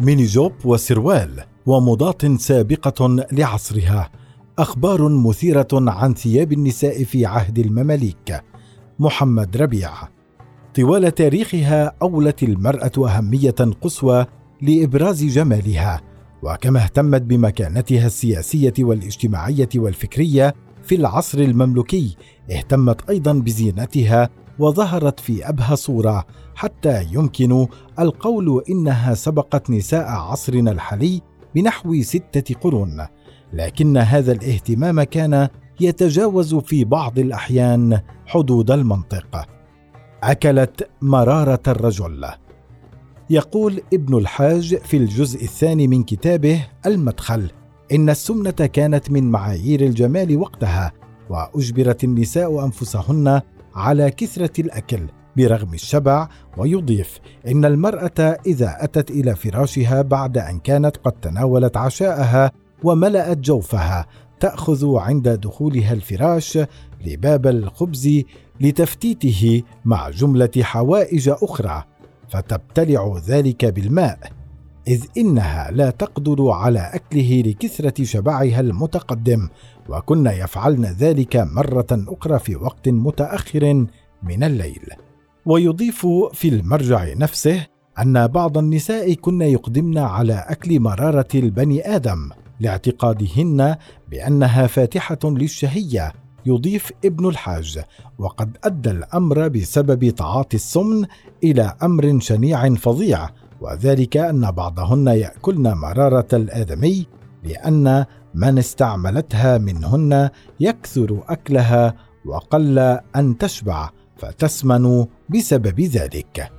ميني جوب وسروال ومضاة سابقة لعصرها. أخبار مثيرة عن ثياب النساء في عهد المماليك. محمد ربيع. طوال تاريخها أولت المرأة أهمية قصوى لإبراز جمالها. وكما اهتمت بمكانتها السياسية والاجتماعية والفكرية في العصر المملوكي اهتمت أيضا بزينتها وظهرت في أبهى صورة حتى يمكن القول إنها سبقت نساء عصرنا الحالي بنحو ستة قرون. لكن هذا الاهتمام كان يتجاوز في بعض الأحيان حدود المنطق. أكلت مرارة الرجل. يقول ابن الحاج في الجزء الثاني من كتابه المدخل إن السمنة كانت من معايير الجمال وقتها وأجبرت النساء أنفسهن على كثرة الأكل برغم الشبع ويضيف إن المرأة إذا أتت إلى فراشها بعد أن كانت قد تناولت عشاءها وملأت جوفها تأخذ عند دخولها الفراش لباب الخبز لتفتيته مع جملة حوائج أخرى فتبتلع ذلك بالماء. إذ إنها لا تقدر على أكله لكثرة شبعها المتقدم وكن يفعلن ذلك مرة أخرى في وقت متأخر من الليل. ويضيف في المرجع نفسه أن بعض النساء كن يقدمن على أكل مرارة البني آدم لاعتقادهن بأنها فاتحة للشهية يضيف ابن الحاج. وقد أدى الأمر بسبب تعاطي السمن إلى أمر شنيع فظيع وذلك أن بعضهن يأكلن مرارة الآدمي لأن من استعملتها منهن يكثر أكلها وقل أن تشبع فتسمن بسبب ذلك.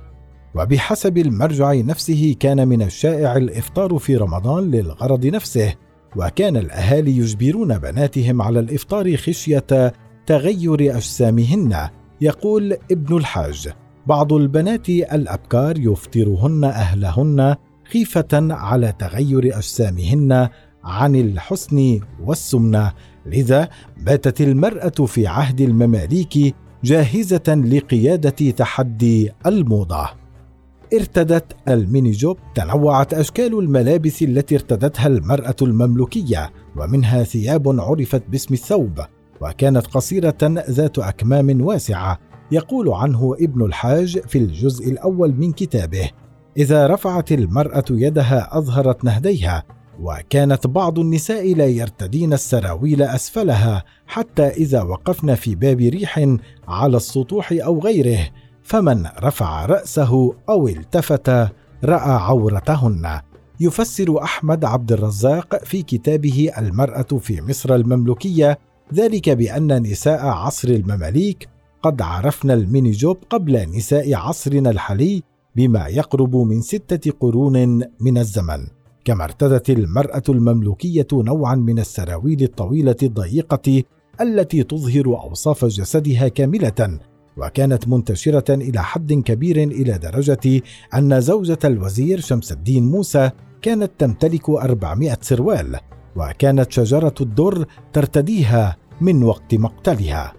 وبحسب المرجع نفسه كان من الشائع الإفطار في رمضان للغرض نفسه وكان الأهالي يجبرون بناتهم على الإفطار خشية تغير أجسامهن يقول ابن الحاج. بعض البنات الأبكار يفطرهن أهلهن خيفة على تغير أجسامهن عن الحسن والسمنة. لذا باتت المرأة في عهد المماليك جاهزة لقيادة تحدي الموضة. ارتدت الميني جوب تنوعت أشكال الملابس التي ارتدتها المرأة المملوكية ومنها ثياب عرفت باسم الثوب وكانت قصيرة ذات أكمام واسعة. يقول عنه ابن الحاج في الجزء الأول من كتابه إذا رفعت المرأة يدها أظهرت نهديها وكانت بعض النساء لا يرتدين السراويل أسفلها حتى إذا وقفن في باب ريح على السطوح أو غيره فمن رفع رأسه أو التفت رأى عورتهن. يفسر أحمد عبد الرزاق في كتابه المرأة في مصر المملوكية ذلك بأن نساء عصر المماليك قد عرفن الميني جوب قبل نساء عصرنا الحالي بما يقرب من ستة قرون من الزمن كما ارتدت المرأة المملوكية نوعا من السراويل الطويلة الضيقة التي تظهر أوصاف جسدها كاملة وكانت منتشرة إلى حد كبير إلى درجة أن زوجة الوزير شمس الدين موسى كانت تمتلك 400 سروال وكانت شجرة الدر ترتديها من وقت مقتلها.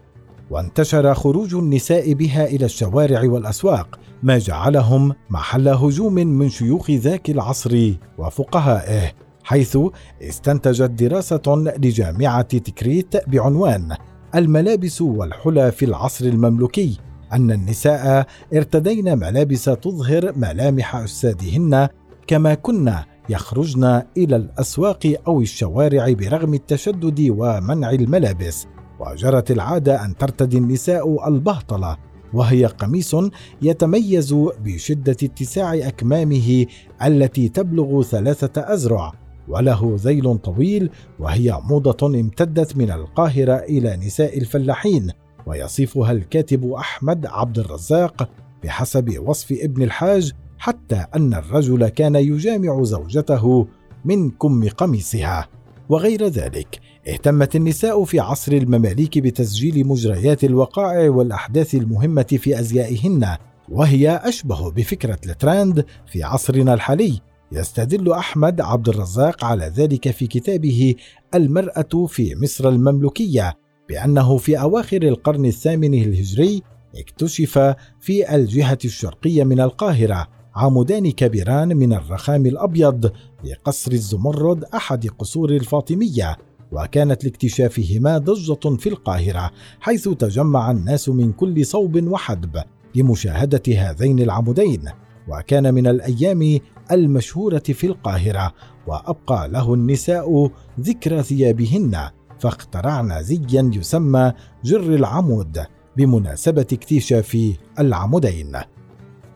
وانتشر خروج النساء بها إلى الشوارع والأسواق ما جعلهم محل هجوم من شيوخ ذاك العصر وفقهائه حيث استنتجت دراسة لجامعة تكريت بعنوان الملابس والحلى في العصر المملوكي أن النساء ارتدين ملابس تظهر ملامح أجسادهن كما كن يخرجن إلى الأسواق أو الشوارع برغم التشدد ومنع الملابس. وجرت العادة أن ترتدي النساء البهطلة وهي قميص يتميز بشدة اتساع أكمامه التي تبلغ ثلاثة أذرع وله ذيل طويل وهي موضة امتدت من القاهرة إلى نساء الفلاحين ويصفها الكاتب أحمد عبد الرزاق بحسب وصف ابن الحاج حتى أن الرجل كان يجامع زوجته من كم قميصها وغير ذلك. اهتمت النساء في عصر المماليك بتسجيل مجريات الوقائع والأحداث المهمة في أزيائهن وهي أشبه بفكرة الترند في عصرنا الحالي. يستدل أحمد عبد الرزاق على ذلك في كتابه المرأة في مصر المملوكية بأنه في أواخر القرن الثامن الهجري اكتشف في الجهة الشرقية من القاهرة عمودان كبيران من الرخام الأبيض بقصر الزمرد أحد قصور الفاطمية. وكانت لاكتشافهما ضجة في القاهرة حيث تجمع الناس من كل صوب وحدب لمشاهدة هذين العمودين وكان من الأيام المشهورة في القاهرة وأبقى له النساء ذكر ثيابهن فاخترعنا زيا يسمى جر العمود بمناسبة اكتشاف العمودين.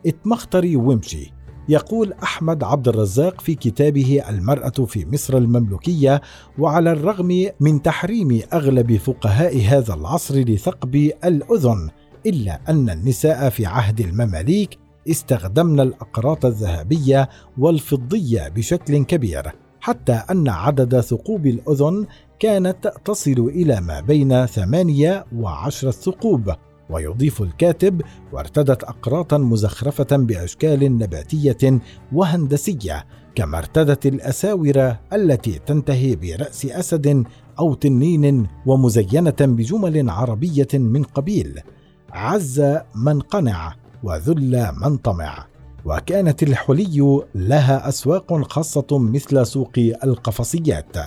اتمختري ومشي يقول أحمد عبد الرزاق في كتابه المرأة في مصر المملوكية وعلى الرغم من تحريم أغلب فقهاء هذا العصر لثقب الأذن إلا أن النساء في عهد المماليك استخدمن الأقراط الذهبية والفضية بشكل كبير حتى أن عدد ثقوب الأذن كانت تصل إلى ما بين ثمانية وعشره ثقوب. ويضيف الكاتب وارتدت اقراطا مزخرفة بأشكال نباتية وهندسية كما ارتدت الأساور التي تنتهي برأس أسد أو تنين ومزينة بجمل عربية من قبيل. عز من قنع وذل من طمع. وكانت الحلي لها أسواق خاصة مثل سوق القفصيات.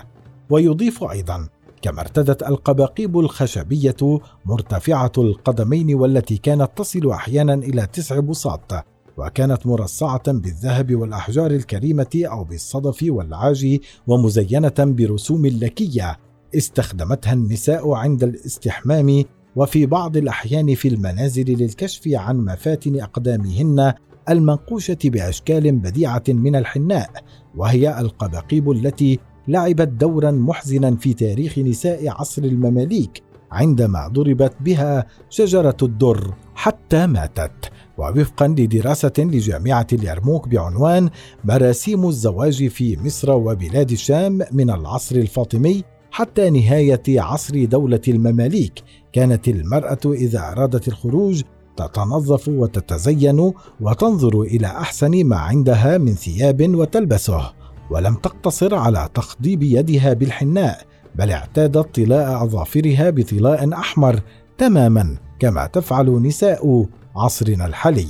ويضيف أيضا كما ارتدت القباقيب الخشبية مرتفعة القدمين والتي كانت تصل أحيانا إلى تسع بساط وكانت مرصعة بالذهب والأحجار الكريمة أو بالصدف والعاج ومزينة برسوم لكية استخدمتها النساء عند الاستحمام وفي بعض الأحيان في المنازل للكشف عن مفاتن أقدامهن المنقوشة بأشكال بديعة من الحناء وهي القباقيب التي لعبت دورا محزنا في تاريخ نساء عصر المماليك عندما ضربت بها شجرة الدر حتى ماتت. ووفقا لدراسة لجامعة اليرموك بعنوان مراسيم الزواج في مصر وبلاد الشام من العصر الفاطمي حتى نهاية عصر دولة المماليك. كانت المرأة إذا أرادت الخروج تتنظف وتتزين وتنظر إلى أحسن ما عندها من ثياب وتلبسه. ولم تقتصر على تخضيب يدها بالحناء بل اعتادت طلاء أظافرها بطلاء أحمر تماما كما تفعل نساء عصرنا الحالي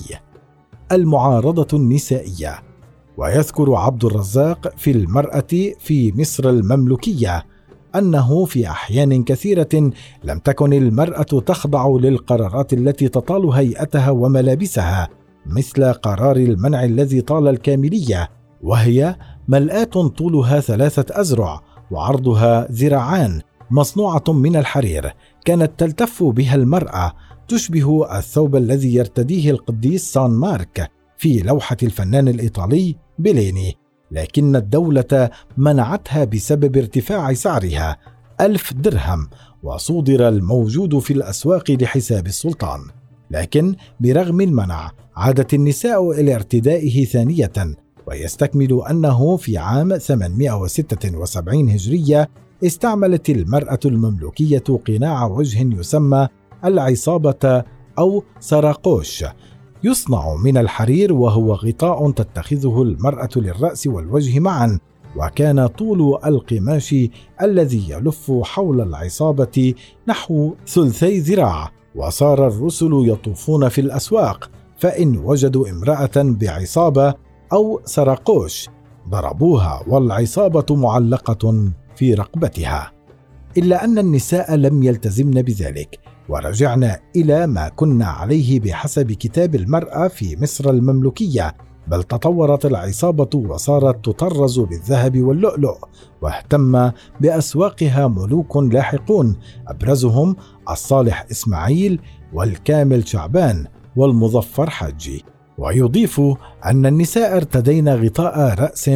المعارضة النسائية. ويذكر عبد الرزاق في المرأة في مصر المملوكية أنه في أحيان كثيرة لم تكن المرأة تخضع للقرارات التي تطال هيئتها وملابسها مثل قرار المنع الذي طال الكاملية وهي ملاه طولها ثلاثة أزرع وعرضها ذراعان مصنوعة من الحرير كانت تلتف بها المرأة تشبه الثوب الذي يرتديه القديس سان مارك في لوحة الفنان الإيطالي بيليني لكن الدولة منعتها بسبب ارتفاع سعرها ألف درهم وصودر الموجود في الأسواق لحساب السلطان لكن برغم المنع عادت النساء إلى ارتدائه ثانية ويستكمل أنه في عام 876 هجرية استعملت المرأة المملوكية قناع وجه يسمى العصابة أو سراقوش. يصنع من الحرير وهو غطاء تتخذه المرأة للرأس والوجه معا وكان طول القماش الذي يلف حول العصابة نحو ثلثي ذراع. وصار الرسل يطوفون في الأسواق فإن وجدوا امرأة بعصابة أو سرقوش ضربوها والعصابة معلقة في رقبتها إلا أن النساء لم يلتزمن بذلك ورجعنا إلى ما كنا عليه بحسب كتاب المرأة في مصر المملوكية بل تطورت العصابة وصارت تطرز بالذهب واللؤلؤ واهتم بأسواقها ملوك لاحقون أبرزهم الصالح إسماعيل والكامل شعبان والمظفر حجي ويضيف أن النساء ارتدين غطاء رأس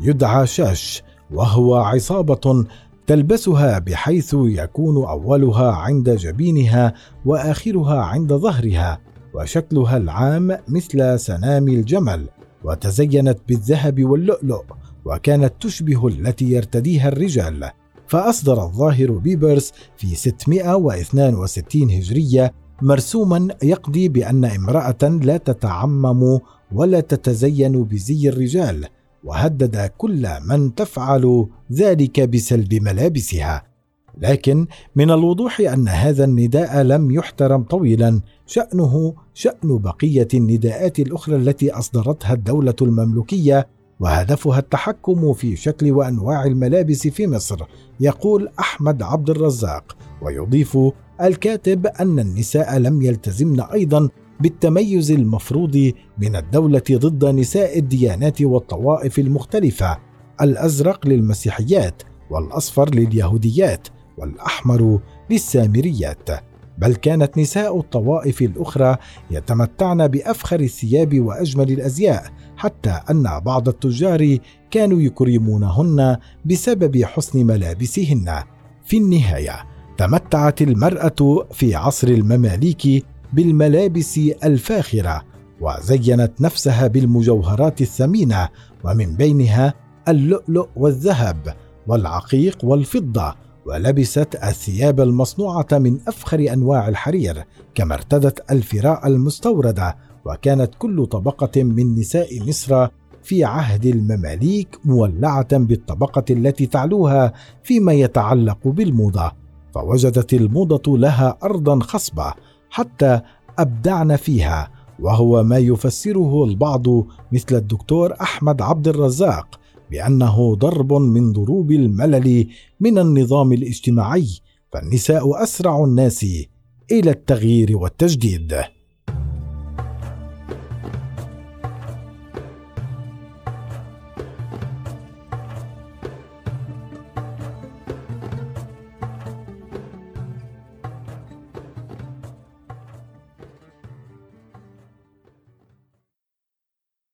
يدعى شاش وهو عصابة تلبسها بحيث يكون أولها عند جبينها وآخرها عند ظهرها وشكلها العام مثل سنام الجمل وتزينت بالذهب واللؤلؤ وكانت تشبه التي يرتديها الرجال. فأصدر الظاهر بيبرس في 662 هجرية مرسوما يقضي بأن امرأة لا تتعمم ولا تتزين بزي الرجال وهدد كل من تفعل ذلك بسلب ملابسها. لكن من الوضوح أن هذا النداء لم يحترم طويلا شأنه شأن بقية النداءات الأخرى التي أصدرتها الدولة المملوكية وهدفها التحكم في شكل وأنواع الملابس في مصر يقول أحمد عبد الرزاق ويضيف الكاتب أن النساء لم يلتزمن أيضا بالتميز المفروض من الدولة ضد نساء الديانات والطوائف المختلفة الأزرق للمسيحيات والأصفر لليهوديات والأحمر للسامريات. بل كانت نساء الطوائف الأخرى يتمتعن بأفخر الثياب وأجمل الأزياء حتى أن بعض التجار كانوا يكرمونهن بسبب حسن ملابسهن. في النهاية تمتعت المرأة في عصر المماليك بالملابس الفاخرة وزينت نفسها بالمجوهرات الثمينة ومن بينها اللؤلؤ والذهب والعقيق والفضة ولبست الثياب المصنوعة من أفخر أنواع الحرير كما ارتدت الفراء المستورده وكانت كل طبقة من نساء مصر في عهد المماليك مولعة بالطبقة التي تعلوها فيما يتعلق بالموضة. فوجدت الموضة لها ارضا خصبة حتى أبدعن فيها وهو ما يفسره البعض مثل الدكتور أحمد عبد الرزاق بأنه ضرب من ضروب الملل من النظام الاجتماعي فالنساء أسرع الناس إلى التغيير والتجديد.